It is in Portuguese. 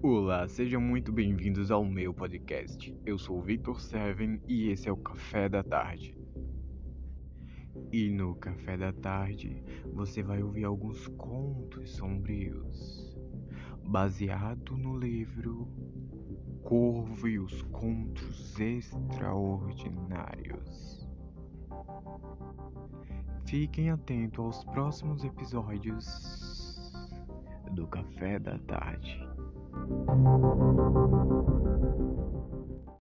Olá, sejam muito bem-vindos ao meu podcast. Eu sou o Victor Seven e esse é o Café da Tarde. E no Café da Tarde você vai ouvir alguns contos sombrios, baseado no livro Corvo e os Contos Extraordinários. Fiquem atentos aos próximos episódios do Café da Tarde. Thank you.